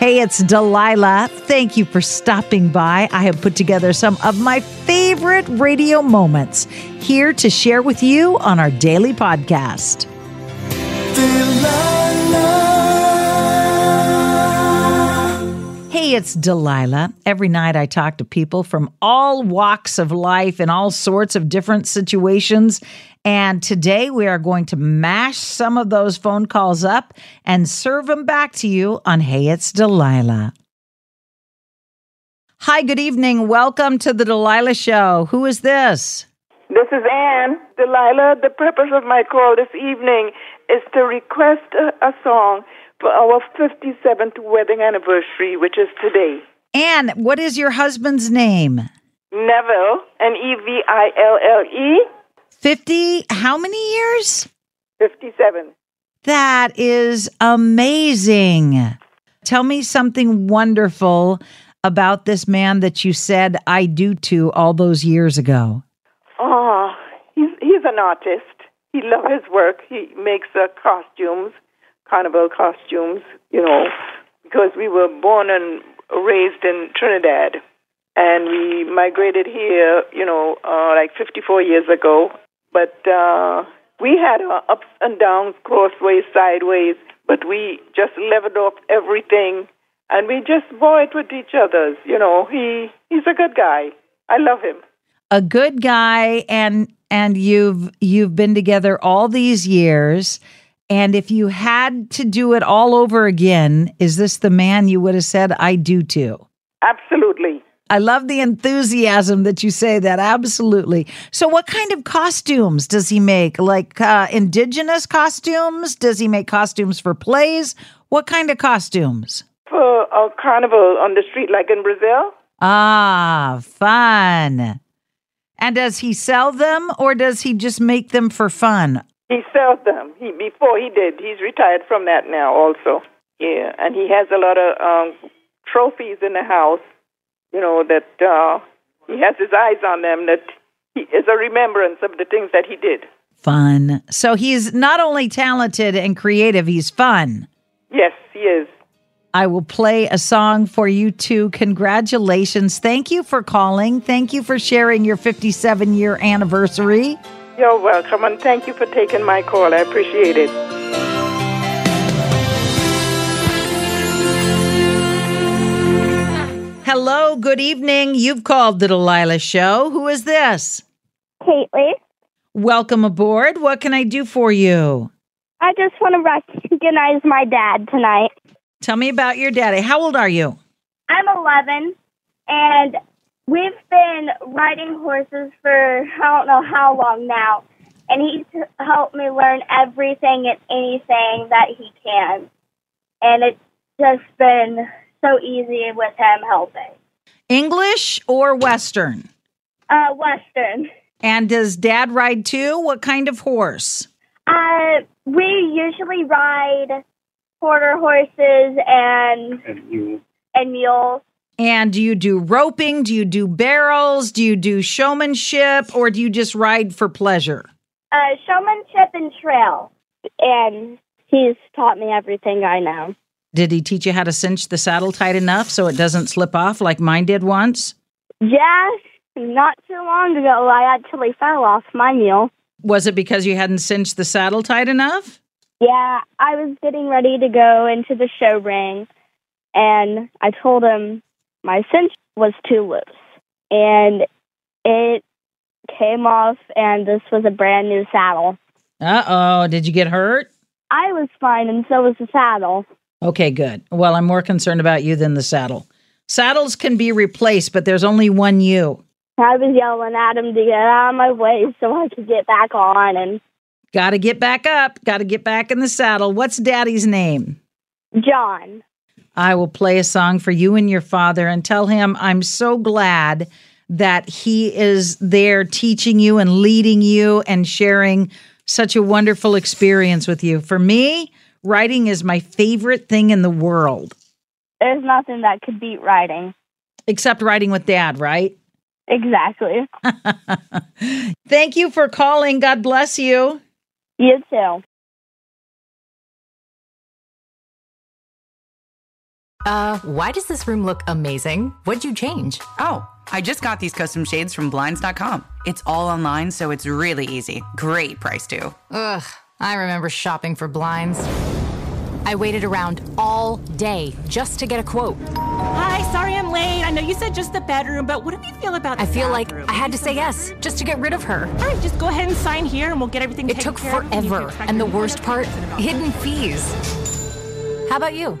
Hey, it's Delilah. Thank you for stopping by. I have put together some of my favorite radio moments here to share with you on our daily podcast. Hey, it's Delilah. Every night I talk to people from all walks of life in all sorts of different situations. And today we are going to mash some of those phone calls up and serve them back to you on Hey, it's Delilah. Hi, good evening. Welcome to the Delilah Show. Who is this? This is Anne. Delilah, the purpose of my call this evening is to request a, a song for our 57th wedding anniversary, which is today. Anne, what is your husband's name? Neville, N E V I L L E, 50, how many years? 57. That is amazing. Tell me something wonderful about this man that you said I do to all those years ago. Oh, he's, he's an artist. He loves his work. He makes uh, costumes, carnival costumes, you know, because we were born and raised in Trinidad. And we migrated here, you know, uh, like 54 years ago. But uh, we had our ups and downs, crossways, sideways, but we just leveled off everything. And we just bore it with each other. You know, he he's a good guy. I love him. A good guy and and you've you've been together all these years and if you had to do it all over again, is this the man you would have said I do to? Absolutely. I love the enthusiasm that you say that. Absolutely. So, what kind of costumes does he make? Like uh, indigenous costumes? Does he make costumes for plays? What kind of costumes? For a carnival on the street, like in Brazil. Ah, fun. And does he sell them or does he just make them for fun? He sells them. He before he did. He's retired from that now, also. Yeah, and he has a lot of um, trophies in the house. You know that uh, he has his eyes on them. That he is a remembrance of the things that he did. Fun. So he's not only talented and creative, he's fun. Yes, he is. I will play a song for you too. Congratulations. Thank you for calling. Thank you for sharing your 57 year anniversary. You're welcome, and thank you for taking my call. I appreciate it. Hello, good evening. You've called the Delilah Show. Who is this? Caitlin. Welcome aboard. What can I do for you? I just want to recognize my dad tonight. Tell me about your daddy. How old are you? I'm 11, and we've been riding horses for I don't know how long now, and he's helped me learn everything and anything that he can. And it's just been so easy with him helping. English or Western? Uh, Western. And does dad ride too? What kind of horse? Uh, we usually ride quarter horses and and mules. And do you do roping? Do you do barrels? Do you do showmanship? Or do you just ride for pleasure? Uh, showmanship and trail. And he's taught me everything I know. Did he teach you how to cinch the saddle tight enough so it doesn't slip off like mine did once? Yes, not too long ago, I actually fell off my mule. Was it because you hadn't cinched the saddle tight enough? Yeah, I was getting ready to go into the show ring, and I told him my cinch was too loose, and it came off, and this was a brand new saddle. Uh oh. Did you get hurt? I was fine, and so was the saddle. Okay, good. Well, I'm more concerned about you than the saddle. Saddles can be replaced, but there's only one you. I was yelling at him to get out of my way so I could get back on, and Got to get back up. Got to get back in the saddle. What's daddy's name? John. I will play a song for you and your father and tell him I'm so glad that he is there teaching you and leading you and sharing such a wonderful experience with you. For me, riding is my favorite thing in the world, There's nothing that could beat riding. except riding with dad, right? Exactly. Thank you for calling. God bless you. You too. Uh, why does this room look amazing? What'd you change? Oh, I just got these custom shades from Blinds.com. It's all online, so it's really easy. Great price, too. Ugh, I remember shopping for blinds. I waited around all day just to get a quote. Hi, sorry I'm late. I know you said just the bedroom, but what do you feel about I feel like? I had to say yes just to get rid of her. All right, just go ahead and sign here and we'll get everything It taken took care of, and forever. And the worst part, hidden fees. How about you?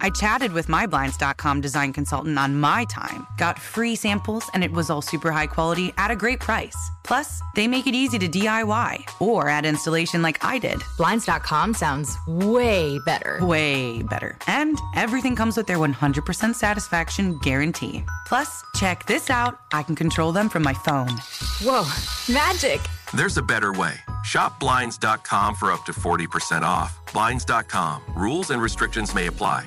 I chatted with my Blinds.com design consultant on my time, got free samples, and it was all super high quality at a great price. Plus, they make it easy to DIY or add installation like I did. Blinds.com sounds way better. Way better. And everything comes with their 100% satisfaction guarantee. Plus, check this out I can control them from my phone. Whoa, magic! There's a better way. Shop Blinds.com for up to 40% off. Blinds.com. Rules and restrictions may apply.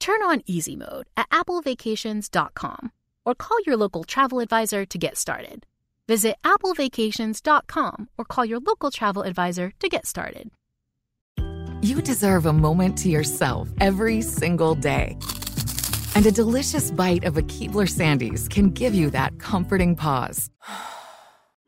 Turn on easy mode at applevacations.com or call your local travel advisor to get started. Visit applevacations.com or call your local travel advisor to get started. You deserve a moment to yourself every single day. And a delicious bite of a Keebler Sandies can give you that comforting pause.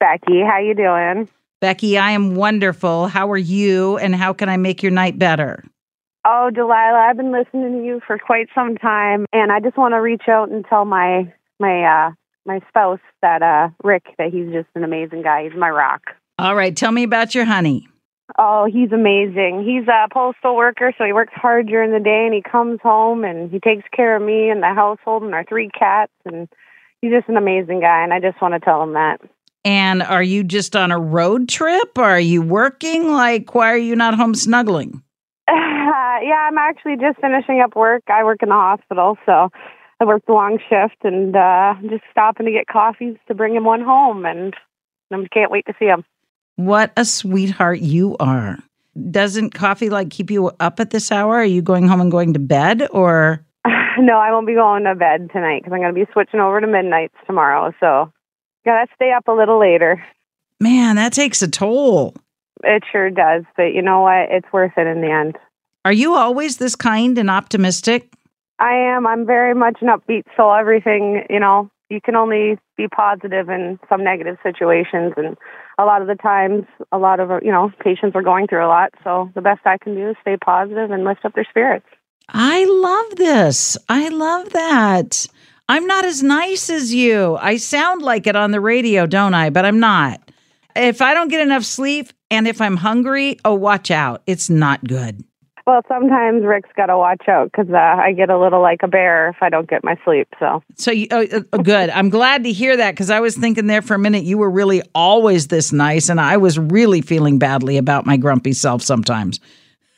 Becky, how you doing? Becky, I am wonderful. How are you and how can I make your night better? Oh, Delilah, I've been listening to you for quite some time, and I just want to reach out and tell my my uh my spouse that uh Rick that he's just an amazing guy. He's my rock. All right, tell me about your honey. Oh, he's amazing. He's a postal worker, so he works hard during the day, and he comes home and he takes care of me and the household and our three cats, and he's just an amazing guy. And I just want to tell him that. And are you just on a road trip? Or are you working? Like, why are you not home snuggling? yeah, I'm actually just finishing up work. I work in the hospital, so I work the long shift and uh just stopping to get coffees to bring him one home and I can't wait to see him. What a sweetheart you are. Doesn't coffee like keep you up at this hour? Are you going home and going to bed or no, I won't be going to bed tonight because I'm going to be switching over to midnights tomorrow. So, gotta stay up a little later. man, that takes a toll. It sure does, but you know what? It's worth it in the end. Are you always this kind and optimistic? I am. I'm very much an upbeat soul. Everything, you know, you can only be positive in some negative situations, and a lot of the times, a lot of you know patients are going through a lot. So the best I can do is stay positive and lift up their spirits. I love this. I love that. I'm not as nice as you. I sound like it on the radio, don't I? But I'm not. If I don't get enough sleep and if I'm hungry, oh, watch out. It's not good. Well, sometimes Rick's got to watch out because uh, I get a little like a bear if I don't get my sleep. So, So you, oh, uh, good. I'm glad to hear that because I was thinking there for a minute you were really always this nice, and I was really feeling badly about my grumpy self sometimes.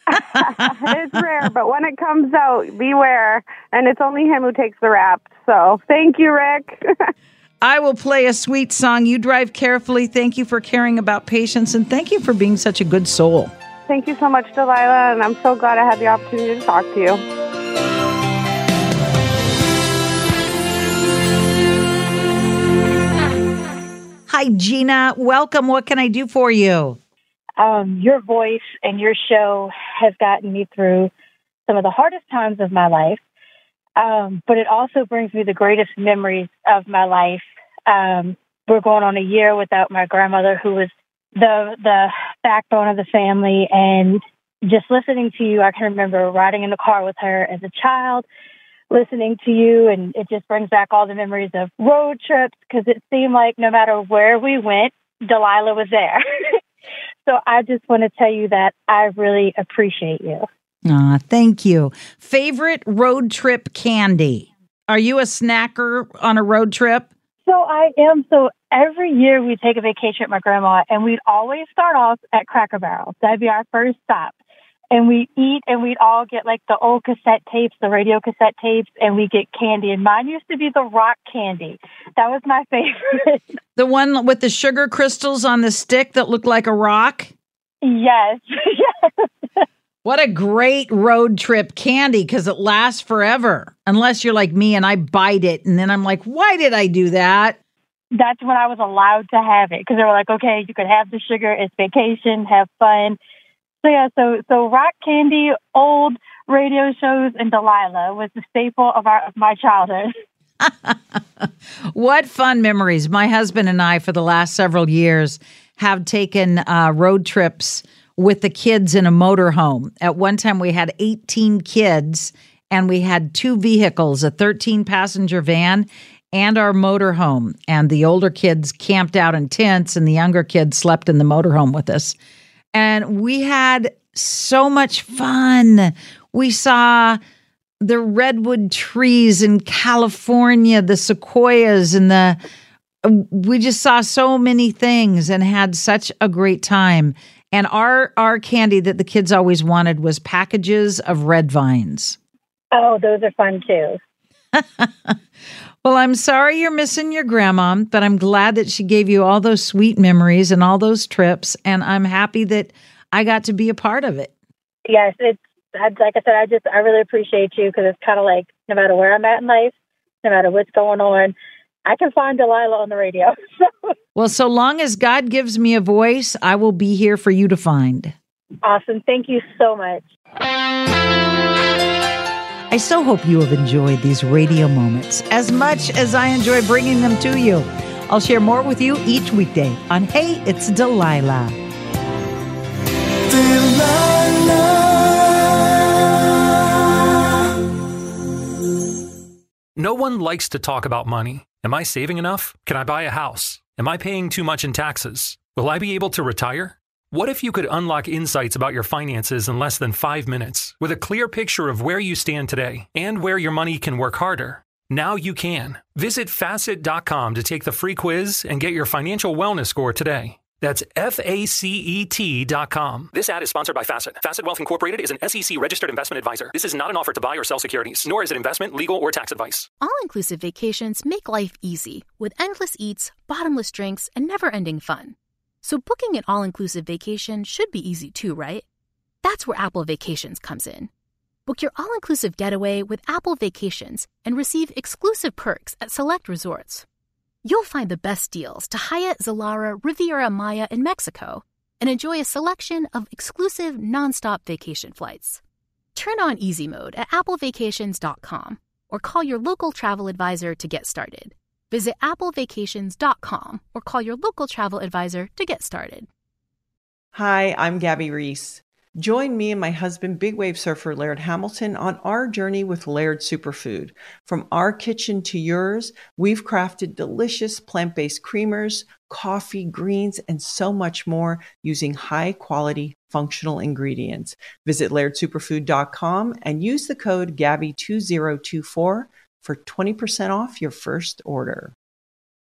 It's rare, but when it comes out, beware. And it's only him who takes the rap. So, thank you, Rick. I will play a sweet song. You drive carefully. Thank you for caring about patients, and thank you for being such a good soul. thank you so much, Delilah. And I'm so glad I had the opportunity to talk to you. Hi, Gina. Welcome. What can I do for you? um, your voice and your show has gotten me through some of the hardest times of my life. Um, but it also brings me the greatest memories of my life. Um, we're going on a year without my grandmother, who was the the backbone of the family, and just listening to you, I can remember riding in the car with her as a child. listening to you, and it just brings back all the memories of road trips because it seemed like no matter where we went, Delilah was there. so I just want to tell you that I really appreciate you. Ah, thank you. Favorite road trip candy? Are you a snacker on a road trip? So I am. So every year we take a vacation at my grandma, and we'd always start off at Cracker Barrel. That'd be our first stop. And we eat, and we'd all get like the old cassette tapes, the radio cassette tapes, and we get candy. And mine used to be the rock candy. That was my favorite. The one with the sugar crystals on the stick that looked like a rock? yes. yes. What a great road trip candy because it lasts forever. Unless you're like me and I bite it and then I'm like, why did I do that? That's when I was allowed to have it because they were like, okay, you could have the sugar. It's vacation, have fun. So yeah, so so rock candy, old radio shows, and Delilah was the staple of our of my childhood. what fun memories. My husband and I, for the last several years, have taken uh, road trips with the kids in a motorhome. At one time, we had 18 kids and we had two vehicles a 13 passenger van and our motorhome. And the older kids camped out in tents, and the younger kids slept in the motorhome with us. And we had so much fun. We saw the redwood trees in California, the sequoias, and the we just saw so many things and had such a great time. And our our candy that the kids always wanted was packages of red vines. Oh, those are fun too. Well, I'm sorry you're missing your grandma, but I'm glad that she gave you all those sweet memories and all those trips. And I'm happy that I got to be a part of it. Yes, it's like I said, I just I really appreciate you because it's kind of like no matter where I'm at in life, no matter what's going on, I can find Delilah on the radio. well, so long as God gives me a voice, I will be here for you to find. Awesome. Thank you so much. I so hope you have enjoyed these radio moments as much as I enjoy bringing them to you. I'll share more with you each weekday on Hey, It's Delilah. Delilah. No one likes to talk about money. Am I saving enough? Can I buy a house? Am I paying too much in taxes? Will I be able to retire? What if you could unlock insights about your finances in less than five minutes with a clear picture of where you stand today and where your money can work harder? Now you can. Visit facet.com to take the free quiz and get your financial wellness score today. That's F A C E T dot com. This ad is sponsored by Facet. Facet Wealth Incorporated is an SEC registered investment advisor. This is not an offer to buy or sell securities, nor is it investment, legal, or tax advice. All inclusive vacations make life easy with endless eats, bottomless drinks, and never ending fun. So booking an all inclusive vacation should be easy too, right? That's where Apple Vacations comes in. Book your all inclusive getaway with Apple Vacations and receive exclusive perks at select resorts. You'll find the best deals to Hyatt Zilara Riviera Maya in Mexico and enjoy a selection of exclusive nonstop vacation flights. Turn on easy mode at applevacations.com or call your local travel advisor to get started. Visit applevacations.com or call your local travel advisor to get started. Hi, I'm Gabby Reece. Join me and my husband, big wave surfer Laird Hamilton, on our journey with Laird Superfood. From our kitchen to yours, we've crafted delicious plant based creamers, coffee, greens, and so much more using high quality functional ingredients. Visit lairdsuperfood.com and use the code GABBY2024 for 20% off your first order.